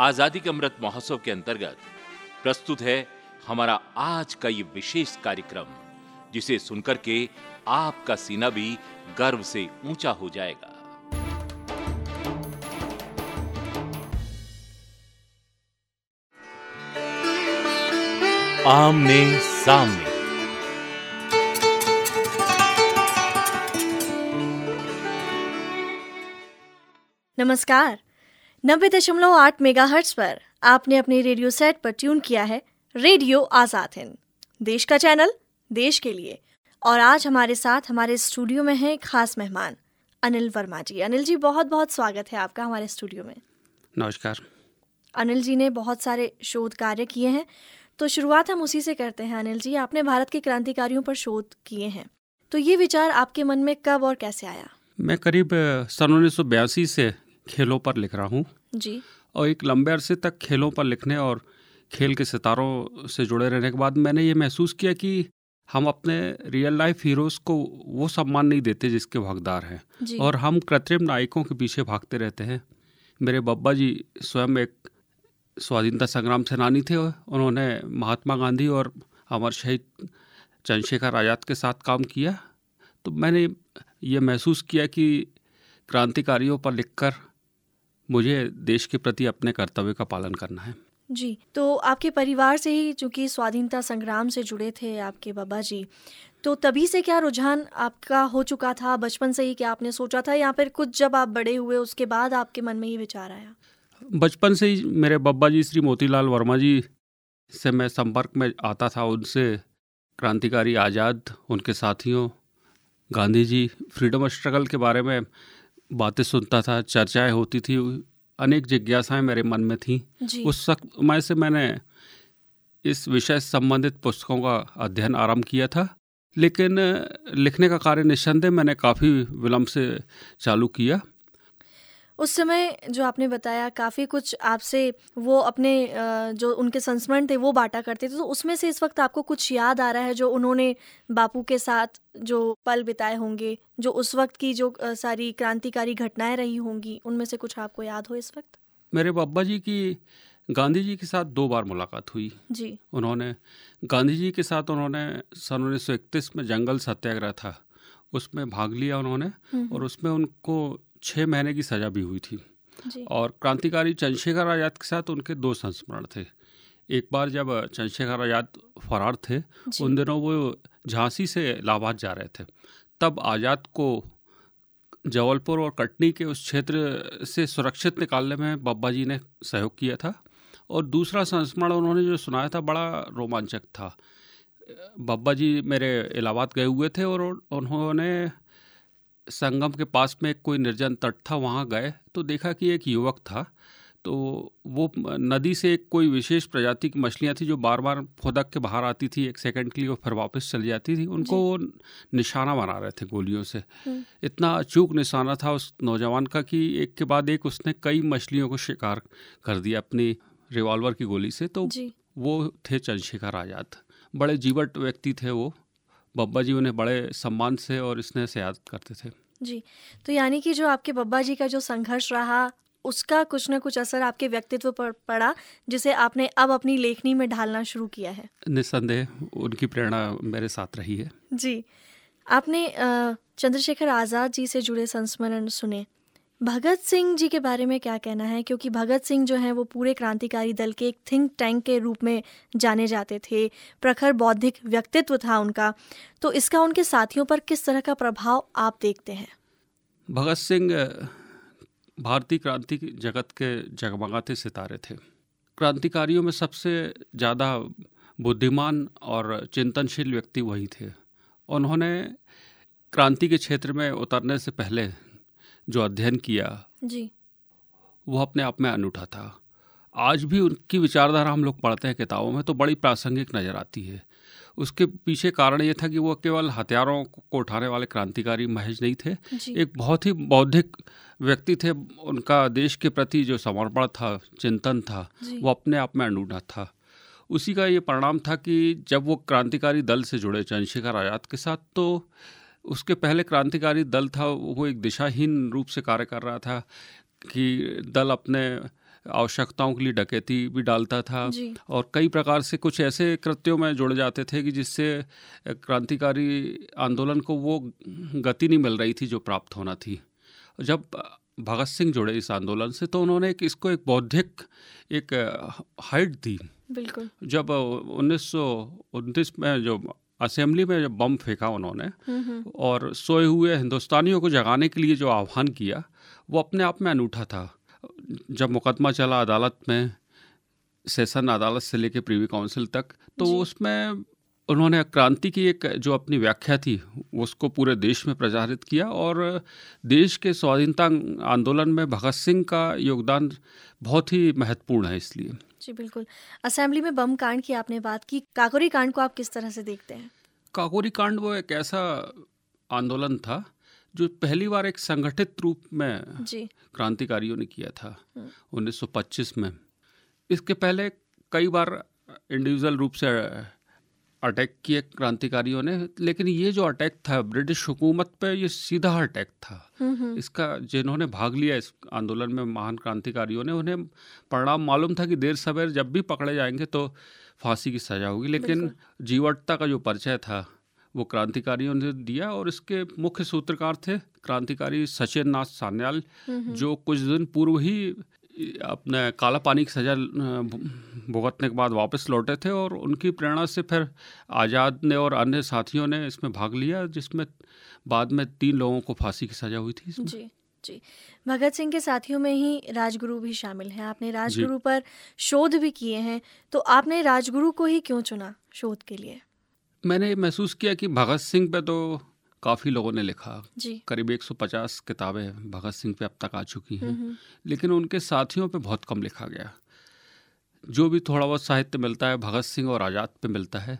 आज़ादी के अमृत महोत्सव के अंतर्गत प्रस्तुत है हमारा आज का ये विशेष कार्यक्रम, जिसे सुनकर के आपका सीना भी गर्व से ऊँचा हो जाएगा। आमने सामने। नमस्कार। नब्बे दशमलव आठ मेगा हर्ट्स पर आपने अपने रेडियो सेट पर ट्यून किया है रेडियो आज़ाद हिंद देश का चैनल देश के लिए। और आज हमारे साथ हमारे स्टूडियो में है खास मेहमान अनिल वर्मा जी। अनिल जी बहुत बहुत स्वागत है आपका हमारे स्टूडियो में। नमस्कार। अनिल जी ने बहुत सारे शोध कार्य किए हैं तो शुरुआत हम उसी से करते हैं अनिल जी। आपने भारत के क्रांतिकारियों पर शोध किए हैं तो ये विचार आपके मन में कब और कैसे आया? मैं करीब सन उन्नीस सौ बयासी से खेलों पर लिख रहा हूँ। जी। और एक लंबे अरसे तक खेलों पर लिखने और खेल के सितारों से जुड़े रहने के बाद मैंने ये महसूस किया कि हम अपने रियल लाइफ हीरोज़ को वो सम्मान नहीं देते जिसके हकदार हैं। और हम कृत्रिम नायकों के पीछे भागते रहते हैं। मेरे बब्बा जी स्वयं एक स्वाधीनता संग्राम सेनानी थे उन्होंने महात्मा गांधी और अमर शहीद चंद्रशेखर आज़ाद के साथ काम किया। तो मैंने ये महसूस किया कि क्रांतिकारियों पर लिखकर मुझे देश के प्रति अपने कर्तव्य का पालन करना है। जी तो आपके परिवार से ही चूँकि स्वाधीनता संग्राम से जुड़े थे आपके बाबा जी तो तभी से क्या रुझान आपका हो चुका था? बचपन से ही क्या आपने सोचा था? या फिर कुछ जब आप बड़े हुए उसके बाद आपके मन में ये विचार आया? बचपन से ही मेरे बब्बा जी श्री मोतीलाल वर्मा जी से मैं संपर्क में आता था। उनसे क्रांतिकारी आज़ाद उनके साथियों गांधी जी फ्रीडम स्ट्रगल के बारे में बातें सुनता था चर्चाएँ होती थी अनेक जिज्ञासाएँ मेरे मन में थी। उस समय से मैंने इस विषय से संबंधित पुस्तकों का अध्ययन आरंभ किया था लेकिन लिखने का कार्य निस्संदेह मैंने काफ़ी विलम्ब से चालू किया। उस समय जो आपने बताया काफ़ी कुछ आपसे वो अपने जो उनके संस्मरण थे वो बांटा करते थे। तो उसमें से इस वक्त आपको कुछ याद आ रहा है जो उन्होंने बापू के साथ जो पल बिताए होंगे जो उस वक्त की जो सारी क्रांतिकारी घटनाएँ रही होंगी उनमें से कुछ आपको याद हो इस वक्त? मेरे बाबा जी की गांधी जी के साथ दो बार मुलाकात हुई। जी। उन्होंने गांधी जी के साथ उन्होंने सन उन्नीस सौ इकतीस में जंगल सत्याग्रह था। उसमें भाग लिया उन्होंने और उसमें उनको छः महीने की सज़ा भी हुई थी। और क्रांतिकारी चंद्रशेखर आज़ाद के साथ उनके दो संस्मरण थे। एक बार जब चंद्रशेखर आज़ाद फरार थे उन दिनों वो झांसी से इलाहाबाद जा रहे थे। तब आज़ाद को जबलपुर और कटनी के उस क्षेत्र से सुरक्षित निकालने में बब्बा जी ने सहयोग किया था। और दूसरा संस्मरण उन्होंने जो सुनाया था बड़ा रोमांचक था। बब्बा जी मेरे इलाहाबाद गए हुए थे और उन्होंने संगम के पास में एक कोई निर्जन तट था वहाँ गए तो देखा कि एक युवक था। तो वो नदी से एक कोई विशेष प्रजाति की मछलियाँ थी जो बार बार फुदक के बाहर आती थी एक सेकंड के लिए और फिर वापस चली जाती थी। उनको वो निशाना बना रहे थे गोलियों से। हम्म, इतना अचूक निशाना था उस नौजवान का कि एक के बाद एक उसने कई मछलियों को शिकार कर दिया अपनी रिवॉल्वर की गोली से। तो वो थे चंद्रशेखर आज़ाद। बड़े जीवट व्यक्ति थे वो। बब्बा जी उन्हें बड़े सम्मान से और स्नेह से याद करते थे। जी तो यानी कि जो आपके बब्बा जी का जो संघर्ष रहा उसका कुछ ना कुछ असर आपके व्यक्तित्व पर पड़ा जिसे आपने अब अपनी लेखनी में ढालना शुरू किया है? निस्संदेह उनकी प्रेरणा मेरे साथ रही है। जी आपने चंद्रशेखर आज़ाद जी से जुड़े संस्मरण सुने। भगत सिंह जी के बारे में क्या कहना है? क्योंकि भगत सिंह जो हैं, वो पूरे क्रांतिकारी दल के एक थिंक टैंक के रूप में जाने जाते थे। प्रखर बौद्धिक व्यक्तित्व था उनका। तो इसका उनके साथियों पर किस तरह का प्रभाव आप देखते हैं? भगत सिंह भारतीय क्रांति जगत के जगमगाते सितारे थे। क्रांतिकारियों में सबसे ज़्यादा बुद्धिमान और चिंतनशील व्यक्ति वही थे। उन्होंने क्रांति के क्षेत्र में उतरने से पहले जो अध्ययन किया जी। वो अपने आप में अनूठा था। आज भी उनकी विचारधारा हम लोग पढ़ते हैं किताबों में तो बड़ी प्रासंगिक नज़र आती है। उसके पीछे कारण ये था कि वो केवल हथियारों को उठाने वाले क्रांतिकारी महज नहीं थे एक बहुत ही बौद्धिक व्यक्ति थे। उनका देश के प्रति जो समर्पण था चिंतन था वो अपने आप में अनूठा था। उसी का ये परिणाम था कि जब वो क्रांतिकारी दल से जुड़े चंद्रशेखर आज़ाद के साथ तो उसके पहले क्रांतिकारी दल था वो एक दिशाहीन रूप से कार्य कर रहा था कि दल अपने आवश्यकताओं के लिए डकैती भी डालता था। और कई प्रकार से कुछ ऐसे कृत्यों में जुड़ जाते थे कि जिससे क्रांतिकारी आंदोलन को वो गति नहीं मिल रही थी जो प्राप्त होना थी। जब भगत सिंह जुड़े इस आंदोलन से तो उन्होंने एक इसको एक बौद्धिक एक हाइट दी। बिल्कुल। जब उन्नीस सौ उनतीस में जो असेंबली में जब बम फेंका उन्होंने हम्म हम्म। और सोए हुए हिंदुस्तानियों को जगाने के लिए जो आह्वान किया वो अपने आप में अनूठा था। जब मुकदमा चला अदालत में सेशन अदालत से लेके प्रीवी काउंसिल तक तो उसमें उन्होंने क्रांति की एक जो अपनी व्याख्या थी उसको पूरे देश में प्रचारित किया और देश के स्वाधीनता आंदोलन में भगत सिंह का योगदान बहुत ही महत्वपूर्ण है इसलिए। जी बिल्कुल। असेंबली में बम कांड की आपने बात की काकोरी कांड को आप किस तरह से देखते हैं? काकोरी कांड वो एक ऐसा आंदोलन था जो पहली बार एक संगठित रूप में क्रांतिकारियों ने किया था हम्म। 1925 में। इसके पहले कई बार इंडिविजुअल रूप से अटैक किए क्रांतिकारियों ने लेकिन ये जो अटैक था ब्रिटिश हुकूमत पे ये सीधा अटैक था। हम्म हम्म। इसका जिन्होंने भाग लिया इस आंदोलन में महान क्रांतिकारियों ने उन्हें परिणाम मालूम था कि देर सवेर जब भी पकड़े जाएँगे तो फांसी की सजा होगी। लेकिन जीवटता का जो परिचय था वो क्रांतिकारियों ने दिया और इसके मुख्य सूत्रकार थे क्रांतिकारी सचिन नाथ सान्याल हम्म। जो कुछ दिन पूर्व ही अपने काला पानी की सजा भुगतने के बाद वापस लौटे थे और उनकी प्रेरणा से फिर आज़ाद ने और अन्य साथियों ने इसमें भाग लिया जिसमें बाद में तीन लोगों को फांसी की सजा हुई थी इसमें। जी जी। भगत सिंह के साथियों में ही राजगुरु भी शामिल हैं। आपने राजगुरु पर शोध भी किए हैं तो आपने राजगुरु को ही क्यों चुना शोध के लिए? मैंने महसूस किया कि भगत सिंह पे तो काफ़ी लोगों ने लिखा। जी। करीब 150 किताबें भगत सिंह पे अब तक आ चुकी हैं। लेकिन उनके साथियों पे बहुत कम लिखा गया। जो भी थोड़ा बहुत साहित्य मिलता है भगत सिंह और आज़ाद पे मिलता है।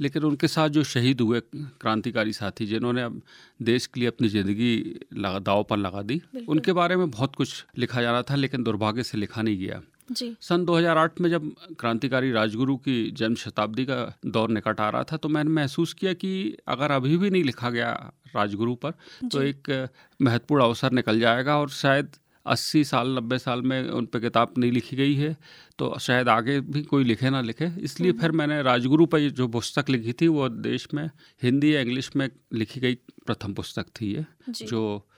लेकिन उनके साथ जो शहीद हुए क्रांतिकारी साथी जिन्होंने अब देश के लिए अपनी ज़िंदगी लगा दाव पर लगा दी उनके बारे में बहुत कुछ लिखा जाना था लेकिन दुर्भाग्य से लिखा नहीं गया। जी। सन 2008 में जब क्रांतिकारी राजगुरु की जन्म शताब्दी का दौर निकट आ रहा था तो मैंने महसूस किया कि अगर अभी भी नहीं लिखा गया राजगुरु पर तो एक महत्वपूर्ण अवसर निकल जाएगा और शायद 80 साल 90 साल में उन पर किताब नहीं लिखी गई है तो शायद आगे भी कोई लिखे ना लिखे। इसलिए फिर मैंने राजगुरु पर जो पुस्तक लिखी थी वो देश में हिंदी या इंग्लिश में लिखी गई प्रथम पुस्तक थी ये जो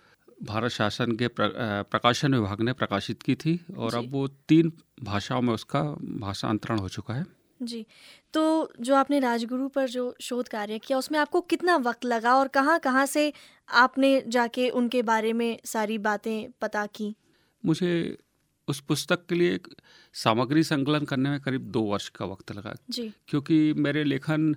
भारत शासन के प्र, प्रकाशन विभाग ने प्रकाशित की थी और अब वो तीन भाषाओं में उसका भाषांतरण हो चुका है। जी। तो जो आपने राजगुरु पर जो शोध कार्य किया उसमें आपको कितना वक्त लगा और कहाँ कहाँ से आपने जाके उनके बारे में सारी बातें पता की? मुझे उस पुस्तक के लिए सामग्री संकलन करने में करीब दो वर्ष का वक्त लगा। जी। क्योंकि मेरे लेखन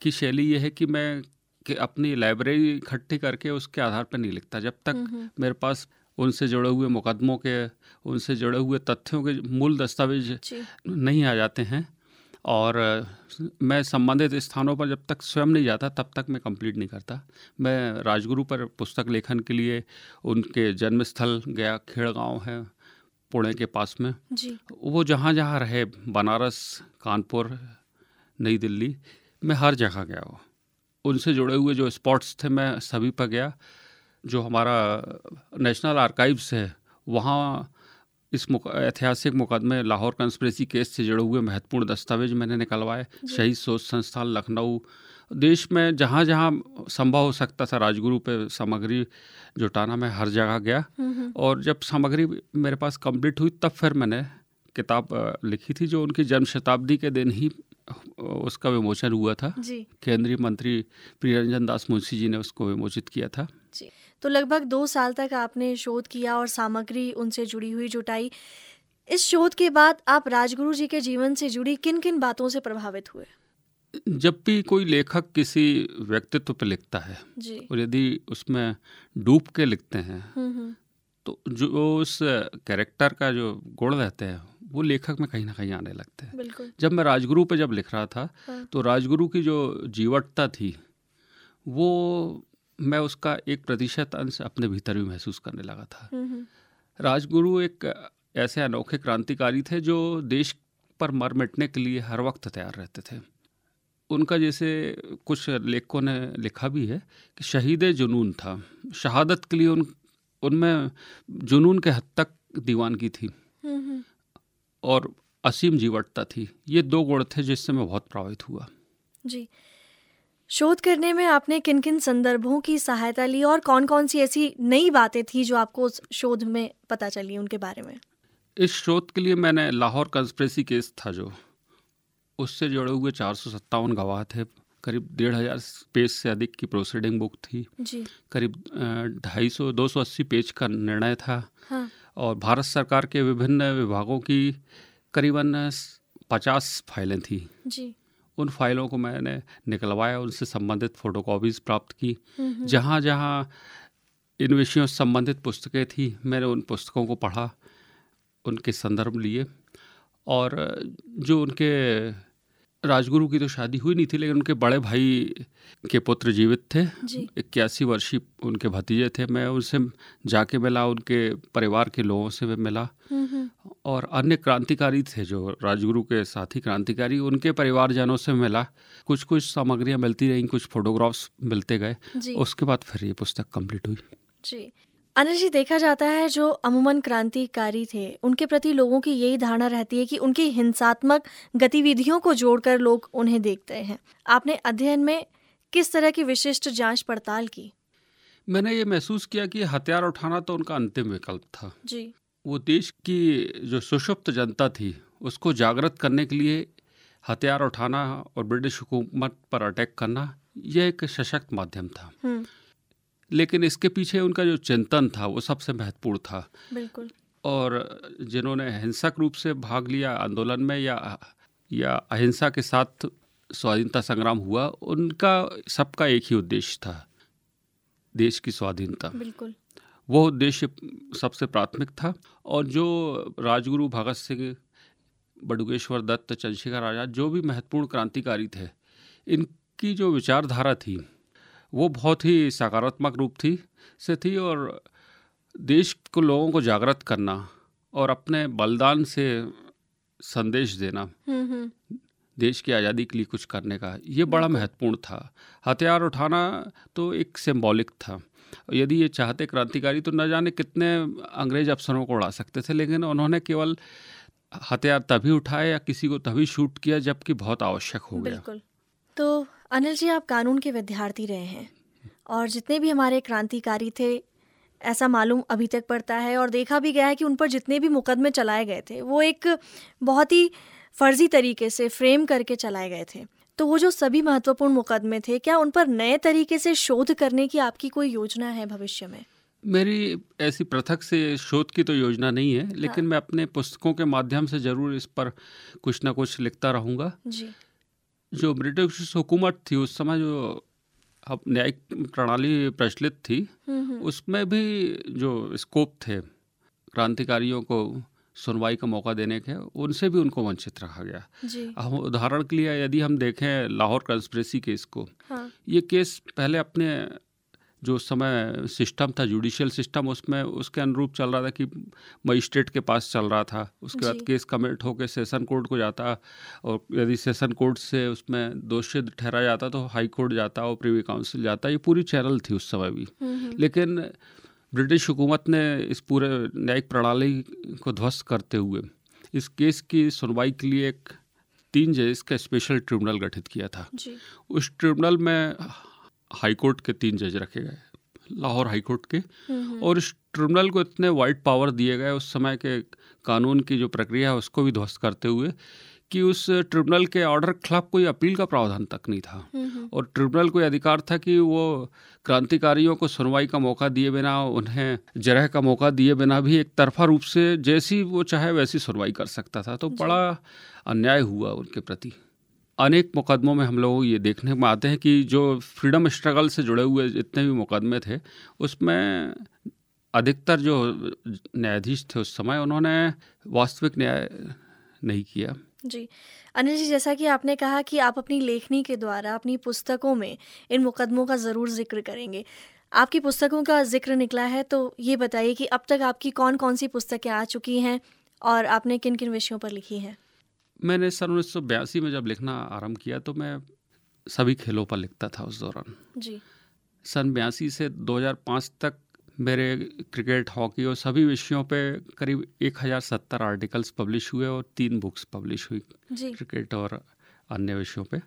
की शैली ये है कि मैं कि अपनी लाइब्रेरी इकट्ठी करके उसके आधार पर नहीं लिखता। जब तक हम्म हम्म, मेरे पास उनसे जुड़े हुए मुकदमों के उनसे जुड़े हुए तथ्यों के मूल दस्तावेज़ नहीं आ जाते हैं और मैं संबंधित स्थानों पर जब तक स्वयं नहीं जाता तब तक मैं कंप्लीट नहीं करता। मैं राजगुरु पर पुस्तक लेखन के लिए उनके जन्मस्थल गया खेड़ गाँव है पुणे के पास में। जी। वो जहाँ जहाँ रहे बनारस कानपुर नई दिल्ली मैं हर जगह गया वो उनसे जुड़े हुए जो स्पॉट्स थे मैं सभी पर गया जो हमारा नेशनल आर्काइव्स है वहाँ इस मुक, ऐतिहासिक मुकदमे लाहौर कंस्परेसी केस से जुड़े हुए महत्वपूर्ण दस्तावेज़ मैंने निकलवाए शहीद सोच संस्थान लखनऊ देश में जहाँ जहाँ संभव हो सकता था राजगुरु पे सामग्री जुटाना मैं हर जगह गया। हम्म हम्म, और जब सामग्री मेरे पास कंप्लीट हुई तब फिर मैंने किताब लिखी थी जो उनकी जन्म शताब्दी के दिन ही उसका विमोचन हुआ था। केंद्रीय मंत्री प्रियरंजन दास मुंशी जी ने उसको विमोचित किया था। जी। तो लगभग दो साल तक आपने शोध किया और सामग्री उनसे जुड़ी हुई जुटाई। इस शोध के बाद आप राजगुरु जी के जीवन से जुड़ी किन किन बातों से प्रभावित हुए? जब भी कोई लेखक किसी व्यक्तित्व पर लिखता है जी। और यदि उसमें डूब के लिखते हैं। तो जो उस कैरेक्टर का जो गुण रहते हैं वो लेखक में कहीं ना कहीं आने लगते हैं। जब मैं राजगुरु पे जब लिख रहा था हाँ। तो राजगुरु की जो जीवटता थी वो मैं उसका एक प्रतिशत अंश अपने भीतर भी महसूस करने लगा था। हम्म हम्म, राजगुरु एक ऐसे अनोखे क्रांतिकारी थे जो देश पर मर मिटने के लिए हर वक्त तैयार रहते थे। उनका जैसे कुछ लेखकों ने लिखा भी है कि शहीद जुनून था। शहादत के लिए उन उनमें जुनून के हद तक दीवानगी थी। हम्म हम्म, और असीम जीवटता थी। ये दो गुण थे जिससे मैं बहुत प्रभावित हुआ। जी। शोध करने में आपने किन किन संदर्भों की सहायता ली और कौन कौन सी ऐसी नई बातें थी जो आपको उस शोध में पता चली उनके बारे में? इस शोध के लिए मैंने लाहौर कंस्प्रेसी केस था जो। उससे जुड़े हुए चार सौ सत्तावन गवाह थे। करीब डेढ़ हज़ार पेज से अधिक की प्रोसीडिंग बुक थी। जी। करीब ढाई सौ दो सौ अस्सी पेज का निर्णय था। हाँ। और भारत सरकार के विभिन्न विभागों की करीबन पचास फाइलें थी। जी। उन फाइलों को मैंने निकलवाया उनसे संबंधित फोटोकॉपीज प्राप्त की। हम्म, जहाँ जहाँ इन विषयों से संबंधित पुस्तकें थी मैंने उन पुस्तकों को पढ़ा उनके संदर्भ लिए। और जो उनके राजगुरु की तो शादी हुई नहीं थी लेकिन उनके बड़े भाई के पुत्र जीवित थे। इक्यासी वर्षीय उनके भतीजे थे। मैं उनसे जाके मिला उनके परिवार के लोगों से भी मिला। हम्म, हम्म, और अन्य क्रांतिकारी थे जो राजगुरु के साथी क्रांतिकारी उनके परिवारजनों से मिला। कुछ कुछ सामग्रियाँ मिलती रहीं कुछ फोटोग्राफ्स मिलते गए। उसके बाद फिर ये पुस्तक कंप्लीट हुई। जी। अनिल जी देखा जाता है जो अमूमन क्रांतिकारी थे उनके प्रति लोगों की यही धारणा रहती है कि उनकी हिंसात्मक गतिविधियों को जोड़कर लोग उन्हें देखते हैं। आपने अध्ययन में किस तरह की विशिष्ट जाँच पड़ताल की? मैंने ये महसूस किया कि हथियार उठाना तो उनका अंतिम विकल्प था। जी। वो देश की जो सुषुप्त जनता थी उसको जागृत करने के लिए हथियार उठाना और ब्रिटिश हुकूमत पर अटैक करना यह एक सशक्त माध्यम था। हम्म। लेकिन इसके पीछे उनका जो चिंतन था वो सबसे महत्वपूर्ण था। बिल्कुल। और जिन्होंने हिंसक रूप से भाग लिया आंदोलन में या या अहिंसा के साथ स्वाधीनता संग्राम हुआ उनका सबका एक ही उद्देश्य था देश की स्वाधीनता। बिल्कुल। वो उद्देश्य सबसे प्राथमिक था। और जो राजगुरु भगत सिंह बडुकेश्वर दत्त चंद्रशेखर आज़ाद जो भी महत्वपूर्ण क्रांतिकारी थे इनकी जो विचारधारा थी वो बहुत ही सकारात्मक रूप थी से थी और देश को लोगों को जागृत करना और अपने बलिदान से संदेश देना। हम्म हम्म। देश की आज़ादी के लिए कुछ करने का ये बड़ा महत्वपूर्ण था। हथियार उठाना तो एक सिंबॉलिक था। यदि ये चाहते क्रांतिकारी तो न जाने कितने अंग्रेज़ अफसरों को उड़ा सकते थे लेकिन उन्होंने केवल हथियार तभी उठाए या किसी को तभी शूट किया जबकि बहुत आवश्यक हो गया। तो अनिल जी आप कानून के विद्यार्थी रहे हैं और जितने भी हमारे क्रांतिकारी थे ऐसा मालूम अभी तक पड़ता है और देखा भी गया है कि उन पर जितने भी मुकदमे चलाए गए थे वो एक बहुत ही फर्जी तरीके से फ्रेम करके चलाए गए थे। तो वो जो सभी महत्वपूर्ण मुकदमे थे क्या उन पर नए तरीके से शोध करने की आपकी कोई योजना है भविष्य में? मेरी ऐसी पृथक से शोध की तो योजना नहीं है लेकिन हाँ। मैं अपने पुस्तकों के माध्यम से ज़रूर इस पर कुछ ना कुछ लिखता रहूँगा। जी ब्रिटिश हुकूमत थी उस समय जो न्यायिक प्रणाली प्रचलित थी हम्म हम्म, उसमें भी जो स्कोप थे क्रांतिकारियों को सुनवाई का मौका देने के उनसे भी उनको वंचित रखा गया। हम उदाहरण के लिए यदि हम देखें लाहौर कंस्प्रेसी केस को हाँ। ये केस पहले अपने जो उस समय सिस्टम था जुडिशियल सिस्टम उसमें उसके अनुरूप चल रहा था कि मजिस्ट्रेट के पास चल रहा था। उसके बाद केस कमिट होकर सेशन कोर्ट को जाता और यदि सेशन कोर्ट से उसमें दोषी ठहरा जाता तो हाई कोर्ट जाता और प्रीवी काउंसिल जाता। ये पूरी चैनल थी उस समय भी। हम्म हम्म, लेकिन ब्रिटिश हुकूमत ने इस पूरे न्यायिक प्रणाली को ध्वस्त करते हुए इस केस की सुनवाई के लिए एक तीन जज का स्पेशल ट्रिब्यूनल गठित किया था। जी। उस ट्रिब्यूनल में हाई कोर्ट के तीन जज रखे गए लाहौर हाई कोर्ट के। हम्म हम्म, और इस ट्रिब्यूनल को इतने वाइड पावर दिए गए उस समय के कानून की जो प्रक्रिया है उसको भी ध्वस्त करते हुए कि उस ट्रिब्यूनल के ऑर्डर के खिलाफ कोई अपील का प्रावधान तक नहीं था। हम्म और ट्रिब्यूनल को अधिकार था कि वो क्रांतिकारियों को सुनवाई का मौका दिए बिना उन्हें जरह का मौका दिए बिना भी एक तरफा रूप से जैसी वो चाहे वैसी सुनवाई कर सकता था। तो बड़ा अन्याय हुआ उनके प्रति। अनेक मुकदमों में हम लोग ये देखने में आते हैं कि जो फ्रीडम स्ट्रगल से जुड़े हुए जितने भी मुकदमे थे, उसमें अधिकतर जो न्यायाधीश थे उस समय उन्होंने वास्तविक न्याय नहीं किया। जी। अनिल जी, जैसा कि आपने कहा कि आप अपनी लेखनी के द्वारा, अपनी पुस्तकों में इन मुकदमों का ज़रूर ज़िक्र करेंगे। आपकी पुस्तकों का ज़िक्र निकला है तो ये बताइए कि अब तक आपकी कौन कौन सी पुस्तकें आ चुकी हैं और आपने किन किन विषयों पर लिखी हैं? मैंने सन उन्नीस सौ बयासी में जब लिखना आरंभ किया तो मैं सभी खेलों पर लिखता था उस दौरान। जी। सन बयासी से 2005 तक मेरे क्रिकेट हॉकी और सभी विषयों पे करीब एक हज़ार सत्तर आर्टिकल्स पब्लिश हुए और तीन बुक्स पब्लिश हुई जी। क्रिकेट और अन्य विषयों पे।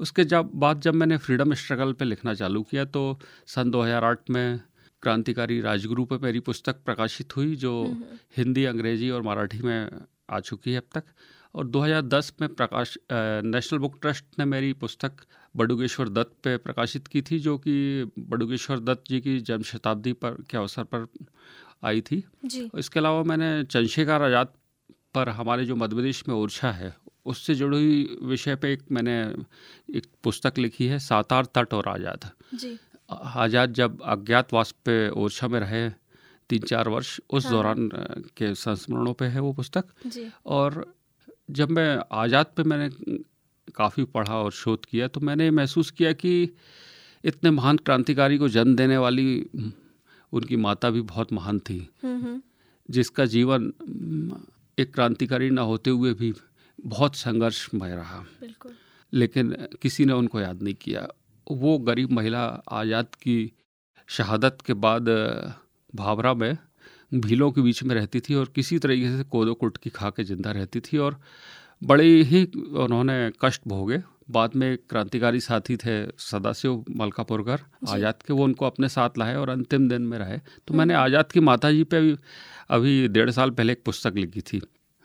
उसके जब बाद जब मैंने फ्रीडम स्ट्रगल पे लिखना चालू किया तो सन 2008 में क्रांतिकारी राजगुरु पे मेरी पुस्तक प्रकाशित हुई जो हिंदी अंग्रेज़ी और मराठी में आ चुकी है अब तक। और 2010 में प्रकाश नेशनल बुक ट्रस्ट ने मेरी पुस्तक बडुगेश्वर दत्त पे प्रकाशित की थी जो कि बडुगेश्वर दत्त जी की जन्म शताब्दी पर के अवसर पर आई थी। जी। इसके अलावा मैंने चंद्रशेखर आज़ाद पर हमारे जो मध्य प्रदेश में ओरछा है उससे जुड़ी हुई विषय पे एक मैंने एक पुस्तक लिखी है सातार तट और आज़ाद। आज़ाद जब अज्ञातवास पे ओरछा में रहे तीन चार वर्ष उस हाँ। दौरान के संस्मरणों पे है वो पुस्तक। जी। और जब मैं आज़ाद पे मैंने काफ़ी पढ़ा और शोध किया तो मैंने महसूस किया कि इतने महान क्रांतिकारी को जन्म देने वाली उनकी माता भी बहुत महान थी। हम्म हम्म। जिसका जीवन एक क्रांतिकारी ना होते हुए भी बहुत संघर्षमय रहा। लेकिन किसी ने उनको याद नहीं किया। वो गरीब महिला आज़ाद की शहादत के बाद भावरा में भीलों के बीच में रहती थी और किसी तरीके से कोदो कुटकी खा के ज़िंदा रहती थी और बड़े ही उन्होंने कष्ट भोगे। बाद में क्रांतिकारी साथी थे सदाशिव मलकापुरकर आज़ाद के वो उनको अपने साथ लाए और अंतिम दिन में रहे। तो मैंने आज़ाद की माता जी पे भी अभी डेढ़ साल पहले एक पुस्तक लिखी थी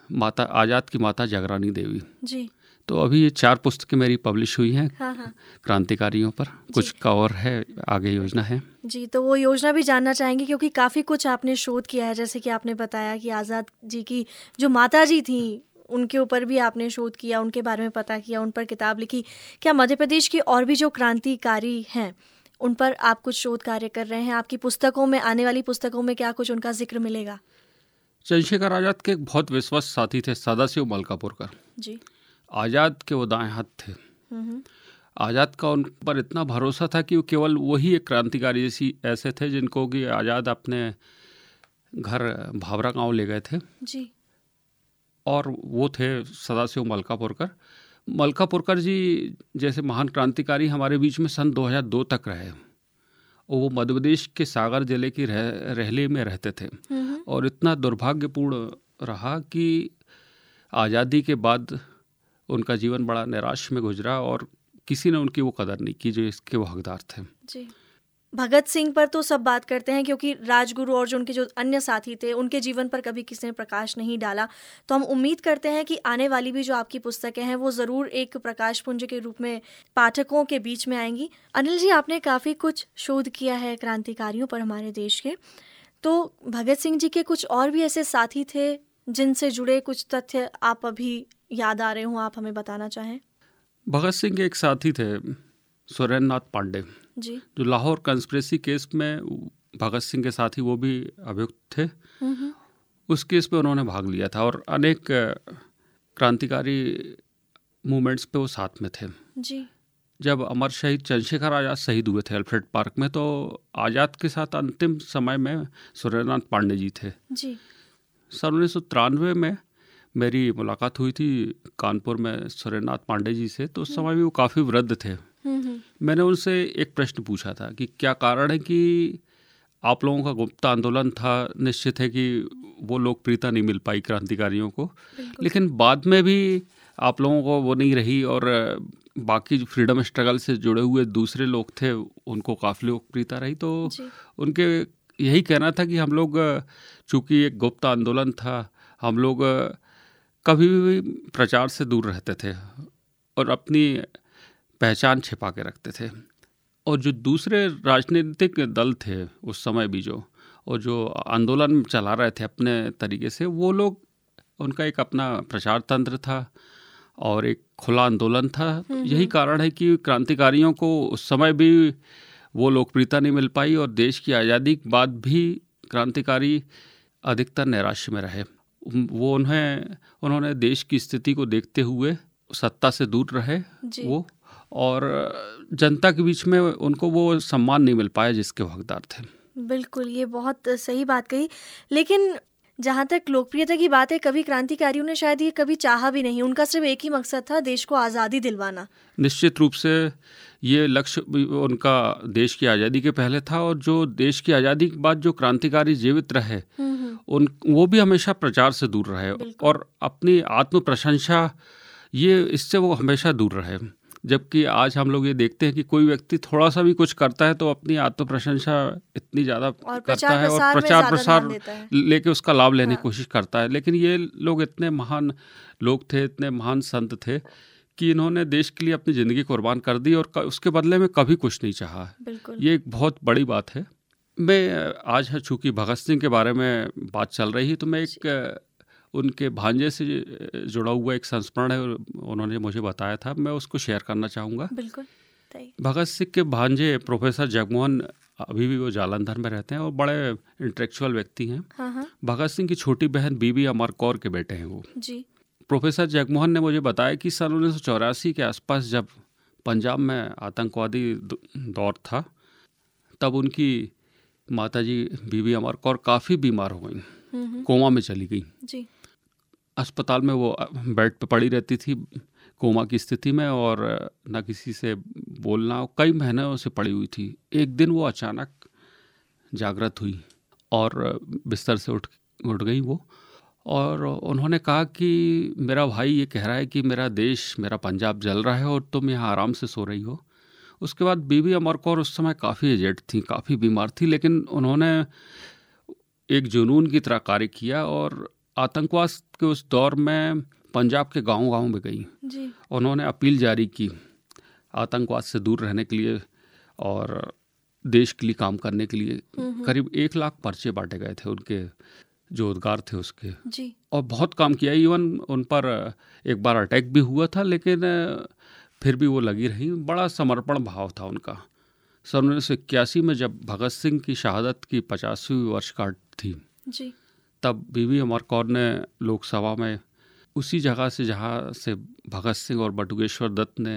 माता आज़ाद की माता जगरानी देवी। जी। तो अभी ये चार पुस्तकें मेरी पब्लिश हुई हैं हाँ हाँ। क्रांतिकारियों पर। कुछ का और है आगे योजना है। जी तो वो योजना भी जानना चाहेंगे क्योंकि काफ़ी कुछ आपने शोध किया है जैसे कि आपने बताया कि आज़ाद जी की जो माता जी थी उनके ऊपर भी आपने शोध किया उनके बारे में पता किया उन पर किताब लिखी। क्या मध्य प्रदेश की और भी जो क्रांतिकारी हैं उन पर आप कुछ शोध कार्य कर रहे हैं? आपकी पुस्तकों में आने वाली पुस्तकों में क्या कुछ उनका ज़िक्र मिलेगा? चंद्रशेखर आज़ाद के एक बहुत विश्वस्त साथी थे सदाशिव मलकापुरकर। जी। आज़ाद के वो दाएँ हाथ थे। आज़ाद का उन पर इतना भरोसा था कि वो केवल वही एक क्रांतिकारी जैसी ऐसे थे जिनको कि आज़ाद अपने घर भावरा गाँव ले गए थे। जी। और वो थे सदाशिव मलकापुरकर। मलकापुरकर जी जैसे महान क्रांतिकारी हमारे बीच में सन 2002 तक रहे। और वो मध्य प्रदेश के सागर ज़िले की रह, रहले में रहते थे। हम्म, और इतना दुर्भाग्यपूर्ण रहा कि आज़ादी के बाद उनका जीवन बड़ा निराश में गुजरा और किसी ने उनकी वो कदर नहीं की जो इसके वो हकदार थे। जी। भगत सिंह पर तो सब बात करते हैं क्योंकि राजगुरु और जो उनके जो अन्य साथी थे, उनके जीवन पर कभी किसी ने प्रकाश नहीं डाला। तो हम उम्मीद करते हैं कि आने वाली भी जो आपकी पुस्तकें हैं, वो ज़रूर एक प्रकाश पुंज के रूप में पाठकों के बीच में आएँगी। अनिल जी, आपने काफ़ी कुछ शोध किया है क्रांतिकारियों पर हमारे देश के। तो भगत सिंह जी के कुछ और भी ऐसे साथी थे जिनसे जुड़े कुछ तथ्य आप अभी याद आ रहे हों आप हमें बताना चाहें? भगत सिंह के एक साथी थे सुरेंद्र नाथ पांडे। जी। जो लाहौर कंस्परेसी केस में भगत सिंह के साथी वो भी अभियुक्त थे। हम्म हम्म, उस केस में उन्होंने भाग लिया था और अनेक क्रांतिकारी मूवमेंट्स पे वो साथ में थे। जी। जब अमर शहीद चंद्रशेखर आज़ाद शहीद हुए थे अल्फ्रेड पार्क में तो आज़ाद के साथ अंतिम समय में सुरेंद्रनाथ पांडे जी थे। जी। सन उन्नीस सौ तिरानवे में मेरी मुलाकात हुई थी कानपुर में सुरेंद्रनाथ पांडे जी से तो उस समय भी वो काफ़ी वृद्ध थे। मैंने उनसे एक प्रश्न पूछा था कि क्या कारण है कि आप लोगों का गुप्त आंदोलन था निश्चित है कि वो लोकप्रियता नहीं मिल पाई क्रांतिकारियों को? लेकिन बाद में भी आप लोगों को वो नहीं रही और बाकी जो फ्रीडम स्ट्रगल से जुड़े हुए दूसरे लोग थे उनको काफ़ी लोकप्रियता रही। तो उनके यही कहना था कि हम लोग चूँकि एक गुप्त आंदोलन था हम लोग कभी भी प्रचार से दूर रहते थे और अपनी पहचान छिपा के रखते थे। और जो दूसरे राजनीतिक दल थे उस समय भी जो और जो आंदोलन चला रहे थे अपने तरीके से वो लोग उनका एक अपना प्रचार तंत्र था और एक खुला आंदोलन था। यही कारण है कि क्रांतिकारियों को उस समय भी वो लोकप्रियता नहीं मिल पाई और देश की आज़ादी के बाद भी क्रांतिकारी अधिकतर नैराश्य में रहे। वो उन्हें उन्होंने देश की स्थिति को देखते हुए सत्ता से दूर रहे। वो और जनता के बीच में उनको वो सम्मान नहीं मिल पाया जिसके हकदार थे। बिल्कुल ये बहुत सही बात कही। लेकिन जहाँ तक लोकप्रियता की बात है कभी क्रांतिकारियों ने शायद ये कभी चाहा भी नहीं। उनका सिर्फ़ एक ही मकसद था देश को आज़ादी दिलवाना। निश्चित रूप से ये लक्ष्य उनका देश की आज़ादी के पहले था और जो देश की आज़ादी के बाद जो क्रांतिकारी जीवित रहे उन वो भी हमेशा प्रचार से दूर रहे और अपनी आत्म प्रशंसा ये इससे वो हमेशा दूर रहे। जबकि आज हम लोग ये देखते हैं कि कोई व्यक्ति थोड़ा सा भी कुछ करता है तो अपनी आत्म प्रशंसा इतनी ज़्यादा करता है और प्रचार प्रसार लेके उसका लाभ लेने की हाँ। कोशिश करता है। लेकिन ये लोग इतने महान लोग थे इतने महान संत थे कि इन्होंने देश के लिए अपनी ज़िंदगी कुर्बान कर दी और उसके बदले में कभी कुछ नहीं चाहा। ये एक बहुत बड़ी बात है। मैं आज है चूँकि भगत सिंह के बारे में बात चल रही है तो मैं एक उनके भांजे से जुड़ा हुआ एक संस्मरण है उन्होंने मुझे बताया था मैं उसको शेयर करना चाहूँगा। बिल्कुल भगत सिंह के भांजे प्रोफेसर जगमोहन अभी भी वो जालंधर में रहते हैं और बड़े इंटेलेक्चुअल व्यक्ति हैं। हाँ हाँ। भगत सिंह की छोटी बहन बीबी अमर कौर के बेटे हैं वो। जी। प्रोफेसर जगमोहन ने मुझे बताया कि सन उन्नीस सौ चौरासी के आसपास जब पंजाब में आतंकवादी दौर था तब उनकी माताजी बीबी अमर कौर काफ़ी बीमार हो गई। कोमा में चली गई। जी। अस्पताल में वो बेड पे पड़ी रहती थी कोमा की स्थिति में और न किसी से बोलना कई महीनों से पड़ी हुई थी। एक दिन वो अचानक जागृत हुई और बिस्तर से उठ उठ गई वो और उन्होंने कहा कि मेरा भाई ये कह रहा है कि मेरा देश मेरा पंजाब जल रहा है और तुम यहाँ आराम से सो रही हो। उसके बाद बीबी अमर कौर उस समय काफ़ी एजेड थी काफ़ी बीमार थी लेकिन उन्होंने एक जुनून की तरह कार्य किया और आतंकवाद के उस दौर में पंजाब के गांव-गांव में गई। उन्होंने अपील जारी की आतंकवाद से दूर रहने के लिए और देश के लिए काम करने के लिए। करीब एक लाख पर्चे बांटे गए थे उनके जो उद्गार थे उसके। जी। और बहुत काम किया। इवन उन पर एक बार अटैक भी हुआ था लेकिन फिर भी वो लगी रही। बड़ा समर्पण भाव था उनका। सन उन्नीस सौ इक्यासी में जब भगत सिंह की शहादत की पचासवीं वर्षगांठ थी जी। तब बीबी अमर कौर ने लोकसभा में उसी जगह से जहाँ से भगत सिंह और बटुकेश्वर दत्त ने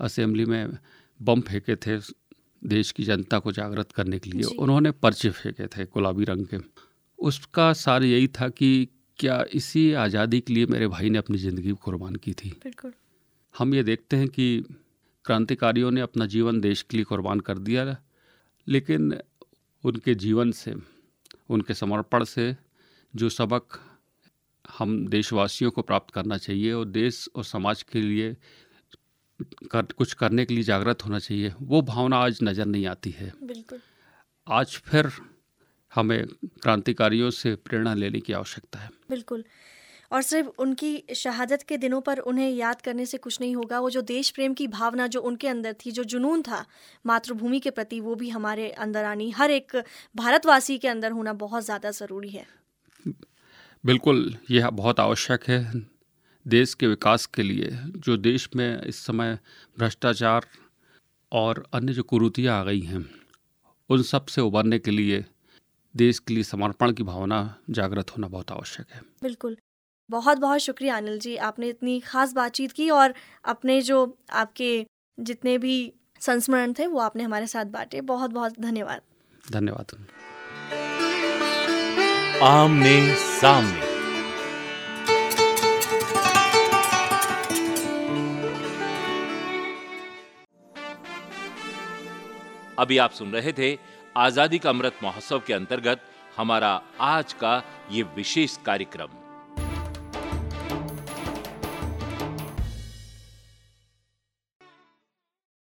असेंबली में बम फेंके थे देश की जनता को जागृत करने के लिए उन्होंने पर्चे फेंके थे गुलाबी रंग के। उसका सार यही था कि क्या इसी आज़ादी के लिए मेरे भाई ने अपनी ज़िंदगी कुर्बान की थी? बिल्कुल। हम ये देखते हैं कि क्रांतिकारियों ने अपना जीवन देश के लिए कुर्बान कर दिया लेकिन उनके जीवन से उनके समर्पण से जो सबक हम देशवासियों को प्राप्त करना चाहिए और देश और समाज के लिए कर, कुछ करने के लिए जागृत होना चाहिए वो भावना आज नज़र नहीं आती है। बिल्कुल। आज फिर हमें क्रांतिकारियों से प्रेरणा लेने की आवश्यकता है। बिल्कुल। और सिर्फ़ उनकी शहादत के दिनों पर उन्हें याद करने से कुछ नहीं होगा। वो जो देश प्रेम की भावना जो उनके अंदर थी जो जुनून था मातृभूमि के प्रति वो भी हमारे अंदर आनी हर एक भारतवासी के अंदर होना बहुत ज़्यादा ज़रूरी है। बिल्कुल यह बहुत आवश्यक है देश के विकास के लिए। जो देश में इस समय भ्रष्टाचार और अन्य जो कुरूतियाँ आ गई हैं उन सबसे उबरने के लिए देश के लिए समर्पण की भावना जागृत होना बहुत आवश्यक है। बिल्कुल। बहुत बहुत शुक्रिया अनिल जी आपने इतनी खास बातचीत की और अपने जो आपके जितने भी संस्मरण थे वो आपने हमारे साथ बांटे। बहुत बहुत धन्यवाद धन्यवाद आमने सामने। अभी आप सुन रहे थे आज़ादी का अमृत महोत्सव के अंतर्गत हमारा आज का ये विशेष कार्यक्रम।